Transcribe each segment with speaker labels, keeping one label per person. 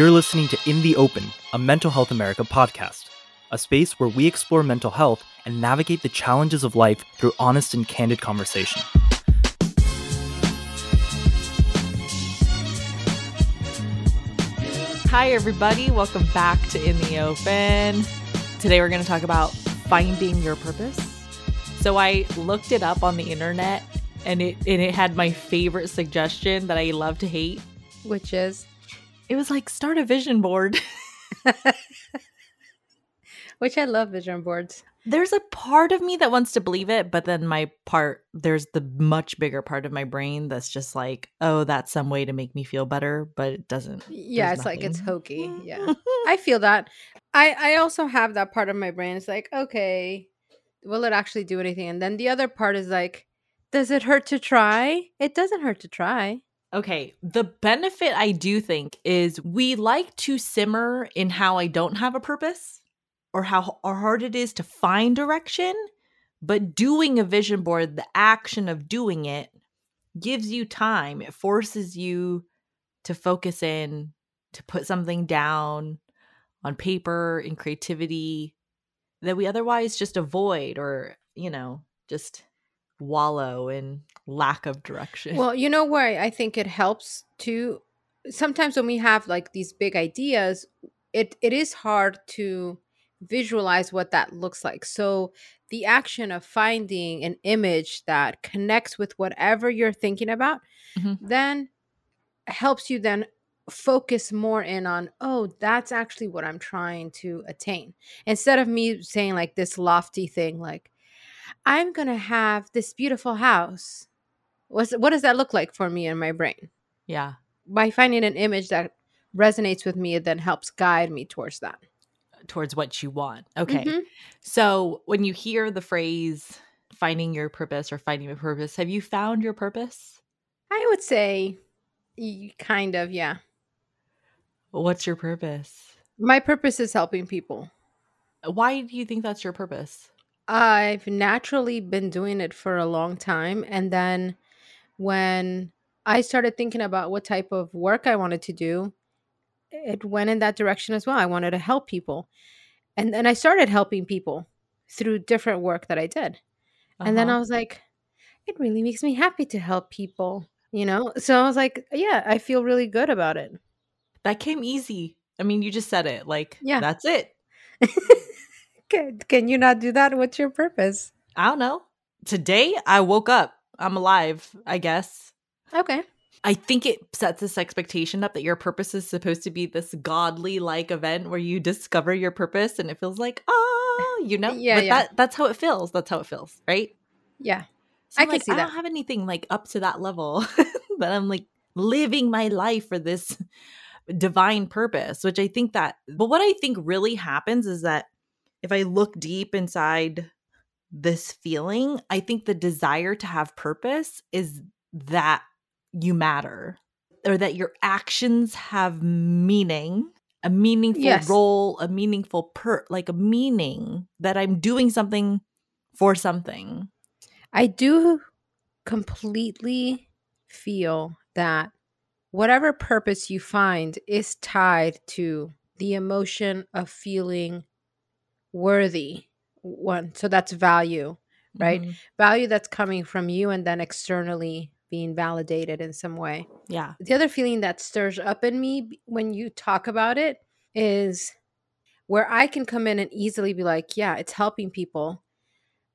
Speaker 1: You're listening to In the Open, a Mental Health America podcast, a space where we explore mental health and navigate the challenges of life through honest and candid conversation.
Speaker 2: Hi, everybody. Welcome back to In the Open. Today, we're going to talk about finding your purpose. So, I looked it up on the internet and it, and it had my favorite suggestion that I love to hate.
Speaker 3: Which is?
Speaker 2: It was like start a vision board.
Speaker 3: Which I love vision boards.
Speaker 2: There's a part of me that wants to believe it, but then my part, there's the much bigger part of my brain that's just like, oh, that's some way to make me feel better, but it doesn't.
Speaker 3: Yeah, it's like it's hokey. Yeah. I feel that. I I also have that part of my brain. It's like, okay, will it actually do anything? And then the other part is like, does it hurt to try? It doesn't hurt to try.
Speaker 2: Okay, the benefit I do think is we like to simmer in how I don't have a purpose or how hard it is to find direction, but doing a vision board, the action of doing it gives you time. It forces you to focus in, to put something down on paper in creativity that we otherwise just avoid or, you know, just wallow in lack of direction.
Speaker 3: Well, you know where I think it helps to sometimes when we have like these big ideas, it it is hard to visualize what that looks like. So the action of finding an image that connects with whatever you're thinking about
Speaker 2: Mhm.
Speaker 3: then helps you then focus more in on oh that's actually what i'm trying to attain instead of me saying like this lofty thing like i'm gonna have this beautiful house What's, what does that look like for me in my brain
Speaker 2: yeah.
Speaker 3: by finding an image that resonates with me it then helps guide me towards that
Speaker 2: towards what you want. Okay.
Speaker 3: Mhm.
Speaker 2: So when you hear the phrase finding your purpose or finding a purpose, have you found your purpose?
Speaker 3: i would say kind of yeah
Speaker 2: What's your purpose?
Speaker 3: my purpose is helping people
Speaker 2: Why do you think that's your purpose?
Speaker 3: I've naturally been doing it for a long time. And then when I started thinking about what type of work I wanted to do, it went in that direction as well. I wanted to help people. And then I started helping people through different work that I did. And then I
Speaker 2: Uh-huh.
Speaker 3: was like, it really makes me happy to help people, you know? So I was like, yeah, I feel really good about it.
Speaker 2: that came easy. I mean, you just said it. Like,
Speaker 3: Yeah.
Speaker 2: that's it.
Speaker 3: can, can you not do that? What's your purpose?
Speaker 2: I don't know. Today I woke up. I'm alive, I guess.
Speaker 3: Okay.
Speaker 2: I think it sets this expectation up that your purpose is supposed to be this godly like event where you discover your purpose and it feels like, oh, you know?
Speaker 3: Yeah,
Speaker 2: but
Speaker 3: yeah.
Speaker 2: that that's how it feels. That's how it feels, right?
Speaker 3: Yeah.
Speaker 2: So
Speaker 3: I
Speaker 2: I'm
Speaker 3: can
Speaker 2: like,
Speaker 3: see
Speaker 2: I
Speaker 3: that.
Speaker 2: don't have anything like up to that level but I'm like living my life for this divine purpose, which I think that, but what I think really happens is that if I look deep inside this feeling, I think the desire to have purpose is that you matter or that your actions have meaning, a meaningful
Speaker 3: Yes.
Speaker 2: role, a meaningful per like a meaning that I'm doing something for something.
Speaker 3: I do completely feel that whatever purpose you find is tied to the emotion of feeling worthy. One, so that's value, right?
Speaker 2: Mhm.
Speaker 3: Value that's coming from you and then externally being validated in some way.
Speaker 2: Yeah.
Speaker 3: The other feeling that stirs up in me when you talk about it is where I can come in and easily be like, yeah, it's helping people.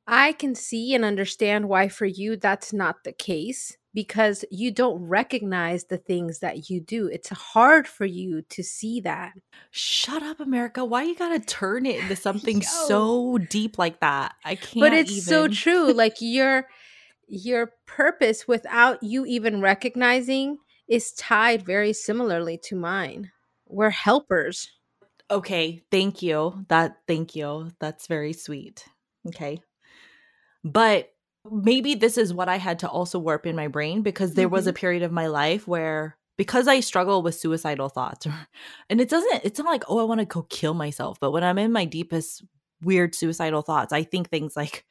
Speaker 3: I can see and understand why for you that's not the case because you don't recognize the things that you do. It's hard for you to see that.
Speaker 2: Shut up, America. Why you gotta turn it into something so deep like that? I can't.
Speaker 3: but it's so true. Like your your purpose without you even recognizing is tied very similarly to mine. We're helpers.
Speaker 2: Okay, thank you. That thank you. That's very sweet. Okay. But maybe this is what I had to also warp in my brain because there was a period of my life where because I struggle with suicidal thoughts and it doesn't it's not like oh I want to go kill myself, but when I'm in my deepest weird suicidal thoughts, I think things like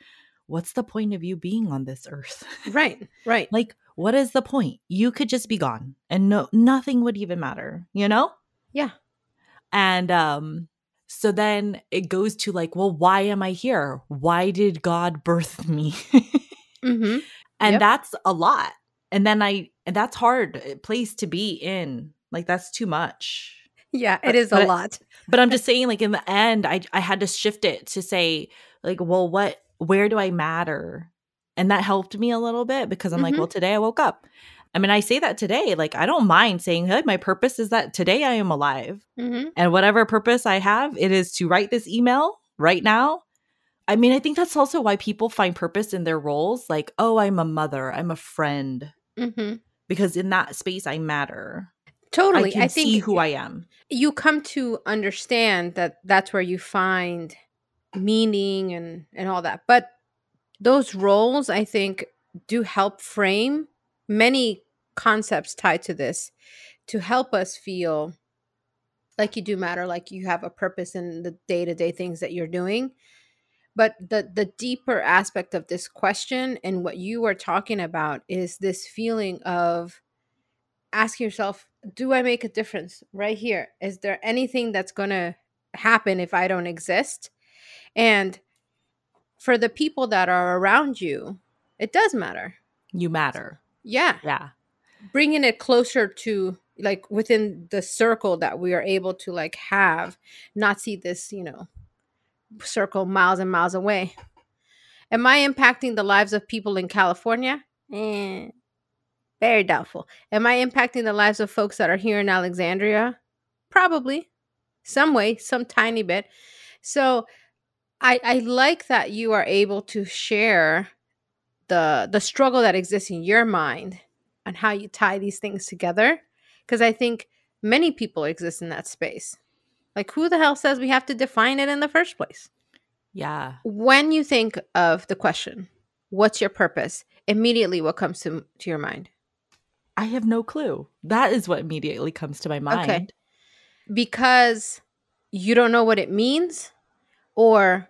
Speaker 2: what's the point of you being on this earth?
Speaker 3: Right, right.
Speaker 2: like what is the point? You could just be gone and no nothing would even matter, you know?
Speaker 3: Yeah.
Speaker 2: And um so then it goes to like, well, why am I here? Why did God birth me?
Speaker 3: Mm-hmm.
Speaker 2: and
Speaker 3: Yep.
Speaker 2: that's a lot. And then I and that's hard uh, place to be in. Like that's too much.
Speaker 3: Yeah, it is
Speaker 2: but
Speaker 3: a lot.
Speaker 2: But I'm just saying, like in the end, I I had to shift it to say, like, well, what where do I matter? And that helped me a little bit because I'm like,
Speaker 3: Mhm.
Speaker 2: well, today I woke up. I mean, I say that today. Like, I don't mind saying, hey, my purpose is that today I am alive.
Speaker 3: Mm-hmm.
Speaker 2: And whatever purpose I have, it is to write this email right now. I mean, I think that's also why people find purpose in their roles. Like, oh, I'm a mother, I'm a friend,
Speaker 3: Mm-hmm.
Speaker 2: because in that space I matter.
Speaker 3: Totally.
Speaker 2: I can
Speaker 3: I think
Speaker 2: see who I am.
Speaker 3: you come to understand that that's where you find meaning and and all that but those roles i think do help frame many concepts tied to this to help us feel like you do matter like you have a purpose in the day-to-day things that you're doing but the the deeper aspect of this question and what you are talking about is this feeling of asking yourself do i make a difference right here is there anything that's going to happen if i don't exist and for the people that are around you it does matter
Speaker 2: You matter.
Speaker 3: yeah
Speaker 2: Yeah.
Speaker 3: bringing it closer to like within the circle that we are able to like have not see this you know circle miles and miles away. Am i impacting the lives of people in california? Eh, very doubtful. Am i impacting the lives of folks that are here in alexandria? Probably. Some way some tiny bit. So i i like that you are able to share the the struggle that exists in your mind and how you tie these things together because i think many people exist in that space like who the hell says we have to define it in the first place
Speaker 2: Yeah.
Speaker 3: when you think of the question what's your purpose immediately what comes to, to your mind
Speaker 2: I have no clue. That is what immediately comes to my mind. Okay.
Speaker 3: because you don't know what it means or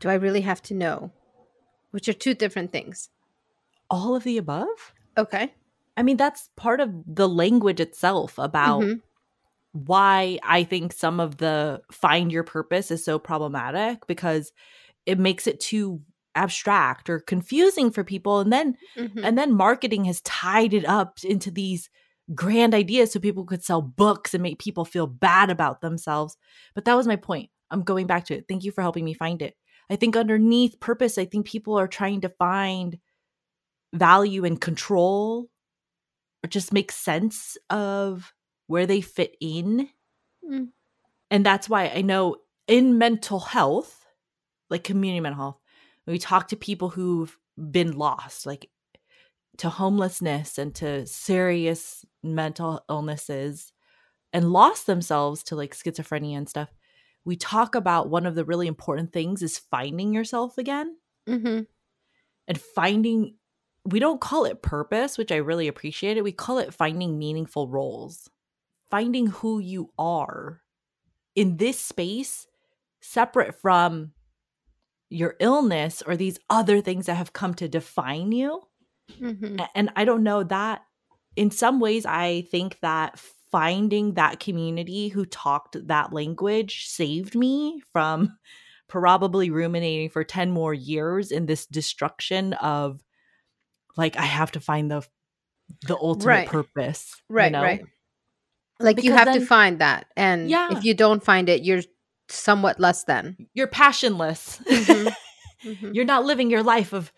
Speaker 3: do i really have to know which are two different things
Speaker 2: All of the above?
Speaker 3: okay
Speaker 2: I mean, that's part of the language itself about
Speaker 3: Mhm.
Speaker 2: Why I think some of the find your purpose is so problematic because it makes it too abstract or confusing for people and then
Speaker 3: Mhm.
Speaker 2: and then marketing has tied it up into these grand ideas so people could sell books and make people feel bad about themselves. But that was my point. I'm going back to it. Thank you for helping me find it. I think underneath purpose i think people are trying to find value and control or just make sense of where they fit in
Speaker 3: Mm.
Speaker 2: and that's why i know in mental health like community mental health when we talk to people who've been lost like to homelessness and to serious mental illnesses and lost themselves to like schizophrenia and stuff we talk about one of the really important things is finding yourself again
Speaker 3: Mhm.
Speaker 2: and finding we don't call it purpose which i really appreciate it we call it finding meaningful roles finding who you are in this space separate from your illness or these other things that have come to define you
Speaker 3: Mhm.
Speaker 2: And i don't know that in some ways i think that finding that community who talked that language saved me from probably ruminating for 10 more years in this destruction of like i have to find the the ultimate
Speaker 3: Right.
Speaker 2: purpose you
Speaker 3: Right,
Speaker 2: know?
Speaker 3: right. Like you have to find that. And
Speaker 2: Yeah.
Speaker 3: if you don't find it, you're somewhat less than.
Speaker 2: you're passionless
Speaker 3: Mhm. Mhm.
Speaker 2: you're not living your life of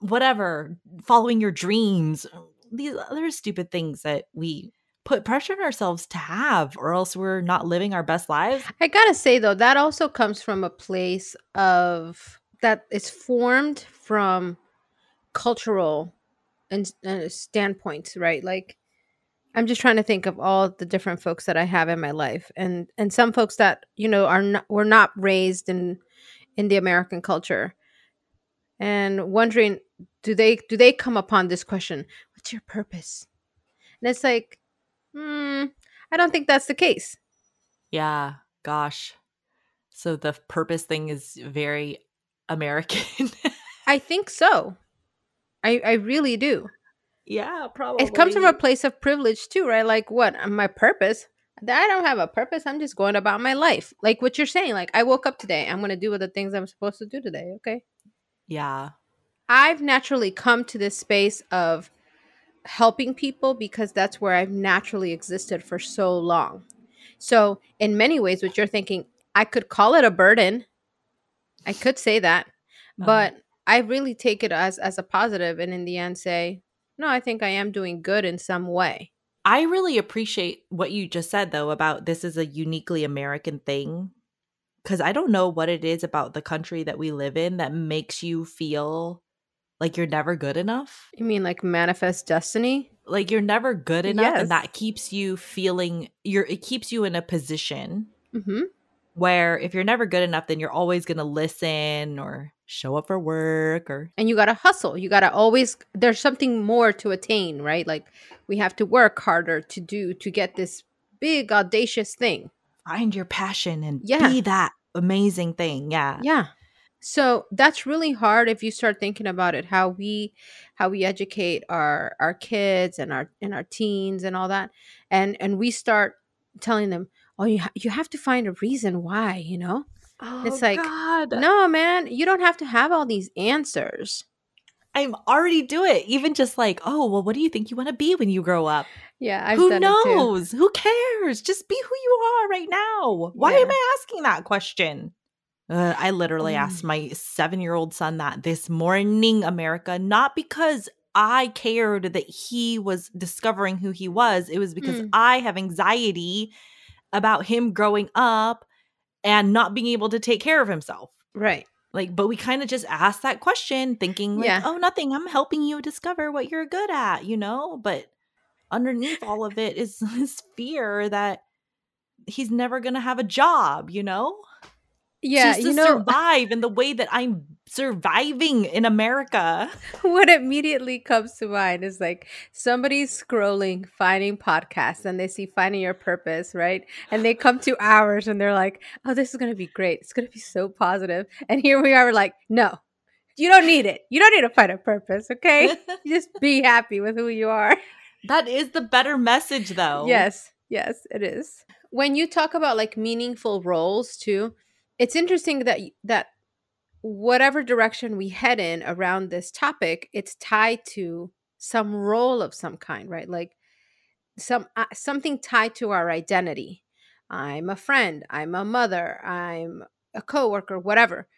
Speaker 2: whatever following your dreams these other stupid things that we put pressure on ourselves to have or else we're not living our best lives
Speaker 3: I gotta say though, that also comes from a place of that is formed from cultural and uh, standpoints, right? Like I'm just trying to think of all the different folks that I have in my life, and and some folks that you know are not were not raised in in the American culture, and wondering do they do they come upon this question? What's your purpose? And it's like, hmm, I don't think that's the case.
Speaker 2: yeah gosh so the purpose thing is very american
Speaker 3: I think so. I I really do.
Speaker 2: Yeah probably
Speaker 3: It comes from a place of privilege too, right? Like what? uh, My purpose. That I don't have a purpose. I'm just going about my life. Like what you're saying. Like I woke up today. I'm gonna do the things I'm supposed to do today. Okay.
Speaker 2: Yeah.
Speaker 3: I've naturally come to this space of helping people because that's where I've naturally existed for so long. So, in many ways, what you're thinking, I could call it a burden. I could say that,
Speaker 2: Uh-huh.
Speaker 3: but I really take it as as a positive, and in the end, say, no, I think I am doing good in some way.
Speaker 2: I really appreciate what you just said though about this is a uniquely American thing cuz I don't know what it is about the country that we live in that makes you feel like you're never good enough.
Speaker 3: You mean like manifest destiny?
Speaker 2: Like you're never good enough
Speaker 3: Yes.
Speaker 2: and that keeps you feeling you're it keeps you in a position
Speaker 3: Mm-hmm.
Speaker 2: where if you're never good enough then you're always going to listen or show up for work or
Speaker 3: And you got to hustle. You got to always, there's something more to attain, right? Like we have to work harder to do, to get this big, audacious thing.
Speaker 2: find your passion and
Speaker 3: Yeah.
Speaker 2: be that amazing thing. Yeah.
Speaker 3: Yeah. So that's really hard if you start thinking about it how we how we educate our our kids and our and our teens and all that and and we start telling them oh you ha- you have to find a reason why you know It's like,
Speaker 2: Oh, God.
Speaker 3: no man you don't have to have all these answers
Speaker 2: I'm already do it. Even just like, oh, well, what do you think you want to be when you grow up?
Speaker 3: yeah I've
Speaker 2: who
Speaker 3: done it too.
Speaker 2: knows? Who cares? Just be who you are right now. Why
Speaker 3: Yeah.
Speaker 2: am I asking that question? Uh, I literally
Speaker 3: Mm.
Speaker 2: asked my seven year old son that this morning, America, not because I cared that he was discovering who he was. It was because
Speaker 3: Mm.
Speaker 2: I have anxiety about him growing up and not being able to take care of himself.
Speaker 3: right
Speaker 2: Like, but we kind of just asked that question thinking, like,
Speaker 3: Yeah.
Speaker 2: oh, nothing. I'm helping you discover what you're good at, you know? But underneath all of it is this fear that he's never going to have a job, you know?
Speaker 3: Yeah
Speaker 2: Just to
Speaker 3: you know
Speaker 2: survive in the way that I'm surviving in America.
Speaker 3: what immediately comes to mind is like somebody's scrolling finding podcasts and they see finding your purpose right? And they come to ours and they're like oh this is going to be great. It's going to be so positive. and here we are we're like no. You don't need it. You don't need to find a purpose okay? You just be happy with who you are.
Speaker 2: That is the better message, though.
Speaker 3: yes. Yes it is. When you talk about like meaningful roles too it's interesting that that whatever direction we head in around this topic it's tied to some role of some kind right like some uh, something tied to our identity i'm a friend i'm a mother i'm a coworker whatever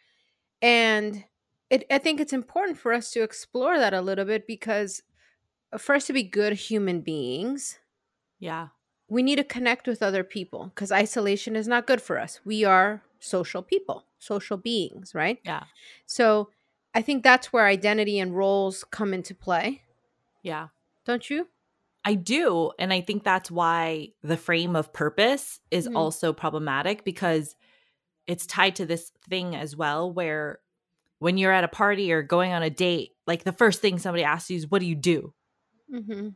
Speaker 3: and it, i think it's important for us to explore that a little bit because uh, for us to be good human beings
Speaker 2: Yeah.
Speaker 3: we need to connect with other people because isolation is not good for us. We are social people, social beings, right?
Speaker 2: Yeah.
Speaker 3: So I think that's where identity and roles come into play,
Speaker 2: Yeah.
Speaker 3: don't you?
Speaker 2: I do. And I think that's why the frame of purpose is
Speaker 3: Mhm.
Speaker 2: also problematic because it's tied to this thing as well where when you're at a party or going on a date, like the first thing somebody asks you is, What do you do?
Speaker 3: Mm-hmm.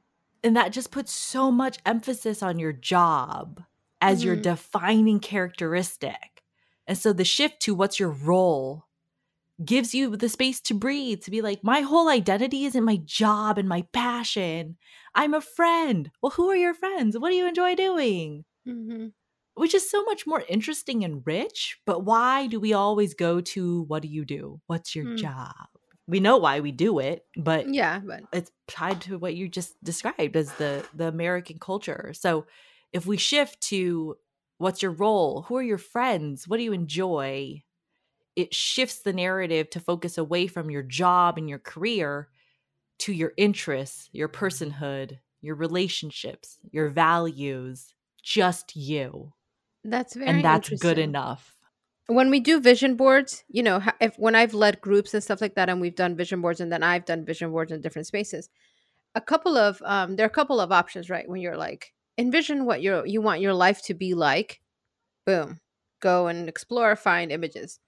Speaker 2: And that just puts so much emphasis on your job as your
Speaker 3: Mhm.
Speaker 2: defining characteristic. And so the shift to what's your role gives you the space to breathe, to be like, my whole identity isn't my job and my passion. I'm a friend. Well, who are your friends? What do you enjoy doing?
Speaker 3: Mm-hmm.
Speaker 2: Which is so much more interesting and rich. But why do we always go to what do you do? What's your
Speaker 3: Hmm.
Speaker 2: job? We know why we do it, but
Speaker 3: Yeah, but
Speaker 2: it's tied to what you just described as the the American culture. So if we shift to what's your role, who are your friends, what do you enjoy, it shifts the narrative to focus away from your job and your career to your interests, your personhood, your relationships, your values, just you.
Speaker 3: that's very
Speaker 2: and that's good enough.
Speaker 3: when we do vision boards, you know, if when I've led groups and stuff like that, and we've done vision boards, and then I've done vision boards in different spaces, a couple of um, there are a couple of options, right? When you're like, envision what you you want your life to be like, boom, go and explore, find images.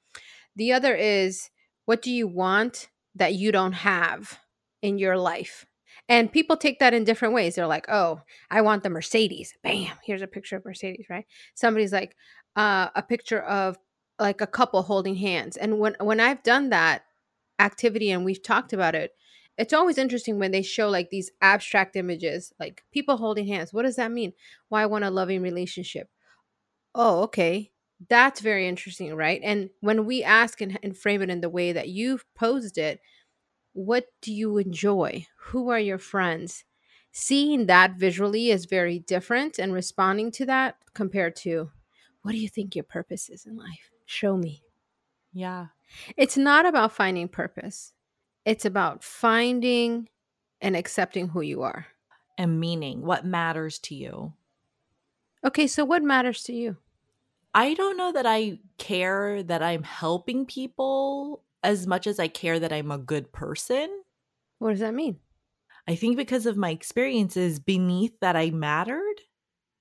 Speaker 3: The other is, what do you want that you don't have in your life? And people take that in different ways. They're like, oh, I want the Mercedes. Bam, here's a picture of Mercedes, right? Somebody's like, uh, a picture of like a couple holding hands. And when when I've done that activity and we've talked about it, it's always interesting when they show like these abstract images, like people holding hands. What does that mean? Why I want a loving relationship? Oh, okay. That's very interesting, right? And when we ask and, and frame it in the way that you've posed it, what do you enjoy? Who are your friends? Seeing that visually is very different and responding to that compared to what do you think your purpose is in life? Show me.
Speaker 2: Yeah.
Speaker 3: It's not about finding purpose. It's about finding and accepting who you are.
Speaker 2: And meaning, what matters to you?
Speaker 3: Okay, so what matters to you?
Speaker 2: I don't know that I care that I'm helping people as much as I care that I'm a good person.
Speaker 3: What does that mean?
Speaker 2: I think because of my experiences beneath that I mattered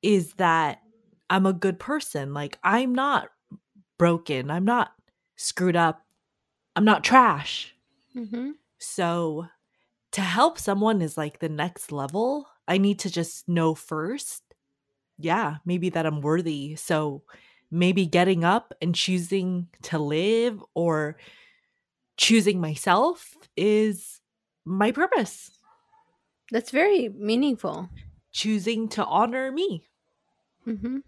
Speaker 2: is that I'm a good person. Like I'm not broken. I'm not screwed up. I'm not trash.
Speaker 3: Mm-hmm.
Speaker 2: So to help someone is like the next level. I need to just know first, yeah, maybe that I'm worthy. So maybe getting up and choosing to live or choosing myself is my purpose.
Speaker 3: That's very meaningful.
Speaker 2: Choosing to honor me.
Speaker 3: Mm-hmm.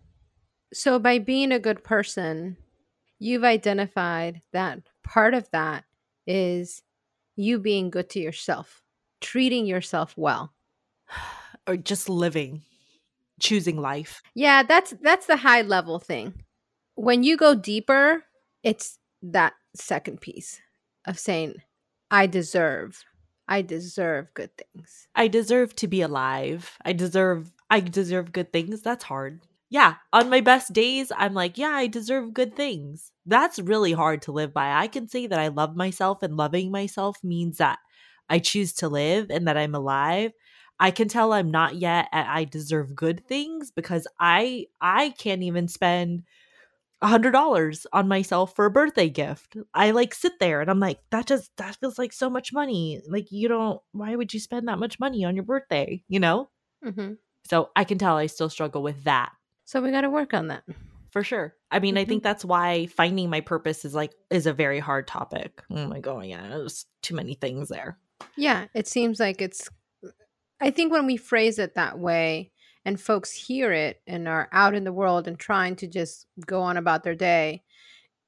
Speaker 3: So, by being a good person, you've identified that part of that is you being good to yourself, treating yourself well,
Speaker 2: or just living, choosing life.
Speaker 3: Yeah, that's that's the high level thing. When you go deeper, it's that second piece of saying I deserve I deserve good things.
Speaker 2: I deserve to be alive. I deserve I deserve good things. That's hard. Yeah, on my best days, I'm like, yeah, I deserve good things. That's really hard to live by. I can say that I love myself and loving myself means that I choose to live and that I'm alive. I can tell I'm not yet at I deserve good things because I I can't even spend a hundred dollars on myself for a birthday gift. I like sit there and I'm like, that just that feels like so much money. Like you don't why would you spend that much money on your birthday? You know?
Speaker 3: Mm-hmm.
Speaker 2: So I can tell I still struggle with that.
Speaker 3: So we got to work on that.
Speaker 2: For sure. I mean, mm-hmm. I think that's why finding my purpose is like is a very hard topic. Oh my god, yeah, there's too many things there.
Speaker 3: Yeah, it seems like it's I think when we phrase it that way and folks hear it and are out in the world and trying to just go on about their day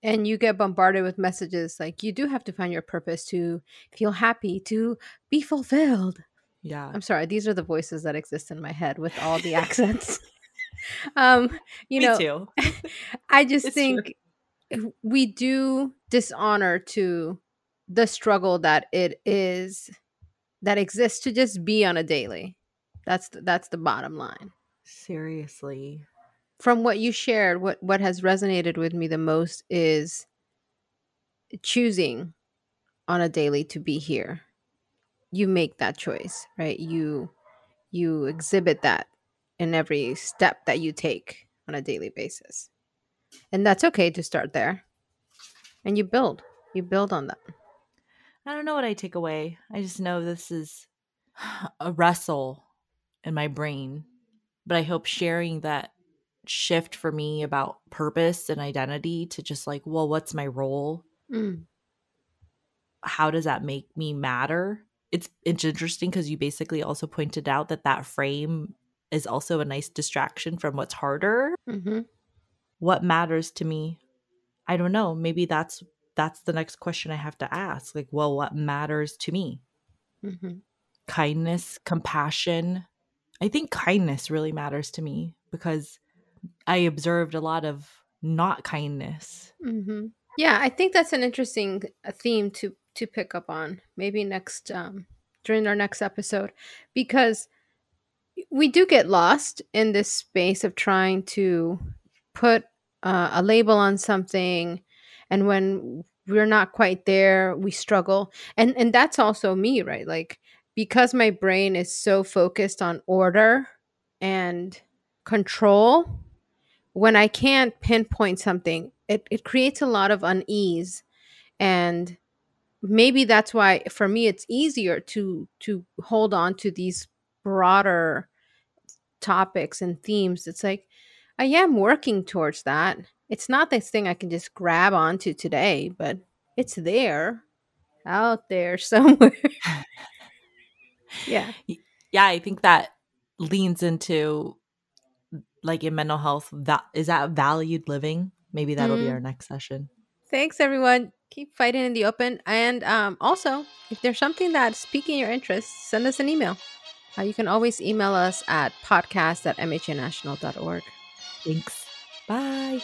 Speaker 3: and you get bombarded with messages like you do have to find your purpose to feel happy, to be fulfilled.
Speaker 2: Yeah.
Speaker 3: I'm sorry, these are the voices that exist in my head with all the accents. um, you
Speaker 2: Me
Speaker 3: know,
Speaker 2: too.
Speaker 3: I just think true. we do dishonor to the struggle that it is that exists to just be on a daily. That's the, that's the bottom line.
Speaker 2: Seriously.
Speaker 3: From what you shared, what what has resonated with me the most is choosing on a daily to be here. You make that choice, right? You you exhibit that in every step that you take on a daily basis. And that's okay to start there. And you build. You build on that.
Speaker 2: I don't know what I take away. I just know this is a wrestle in my brain. But I hope sharing that shift for me about purpose and identity to just like, well, what's my role?
Speaker 3: Mm.
Speaker 2: How does that make me matter? It's it's interesting because you basically also pointed out that that frame is also a nice distraction from what's harder.
Speaker 3: Mm-hmm.
Speaker 2: What matters to me? I don't know. Maybe that's that's the next question I have to ask. Like, well, what matters to me?
Speaker 3: Mm-hmm.
Speaker 2: Kindness, compassion. I think kindness really matters to me because I observed a lot of not kindness.
Speaker 3: Mm-hmm. Yeah, I think that's an interesting uh, theme to to pick up on. Maybe next um, during our next episode, because we do get lost in this space of trying to put uh, a label on something and when we're not quite there we struggle. And and that's also me right? Like because my brain is so focused on order and control when i can't pinpoint something it, it creates a lot of unease. And maybe that's why for me it's easier to to hold on to these broader topics and themes it's like i am working towards that it's not this thing I can just grab onto today, but it's there, out there somewhere. Yeah.
Speaker 2: Yeah, I think that leans into like in mental health that is that valued living maybe that'll be
Speaker 3: Mhm.
Speaker 2: our next session
Speaker 3: Thanks, everyone. Keep fighting in the open. And um, also, if there's something that's piquing your interest, send us an email. Uh, you can always email us at podcast at mhanational.org.
Speaker 2: thanks bye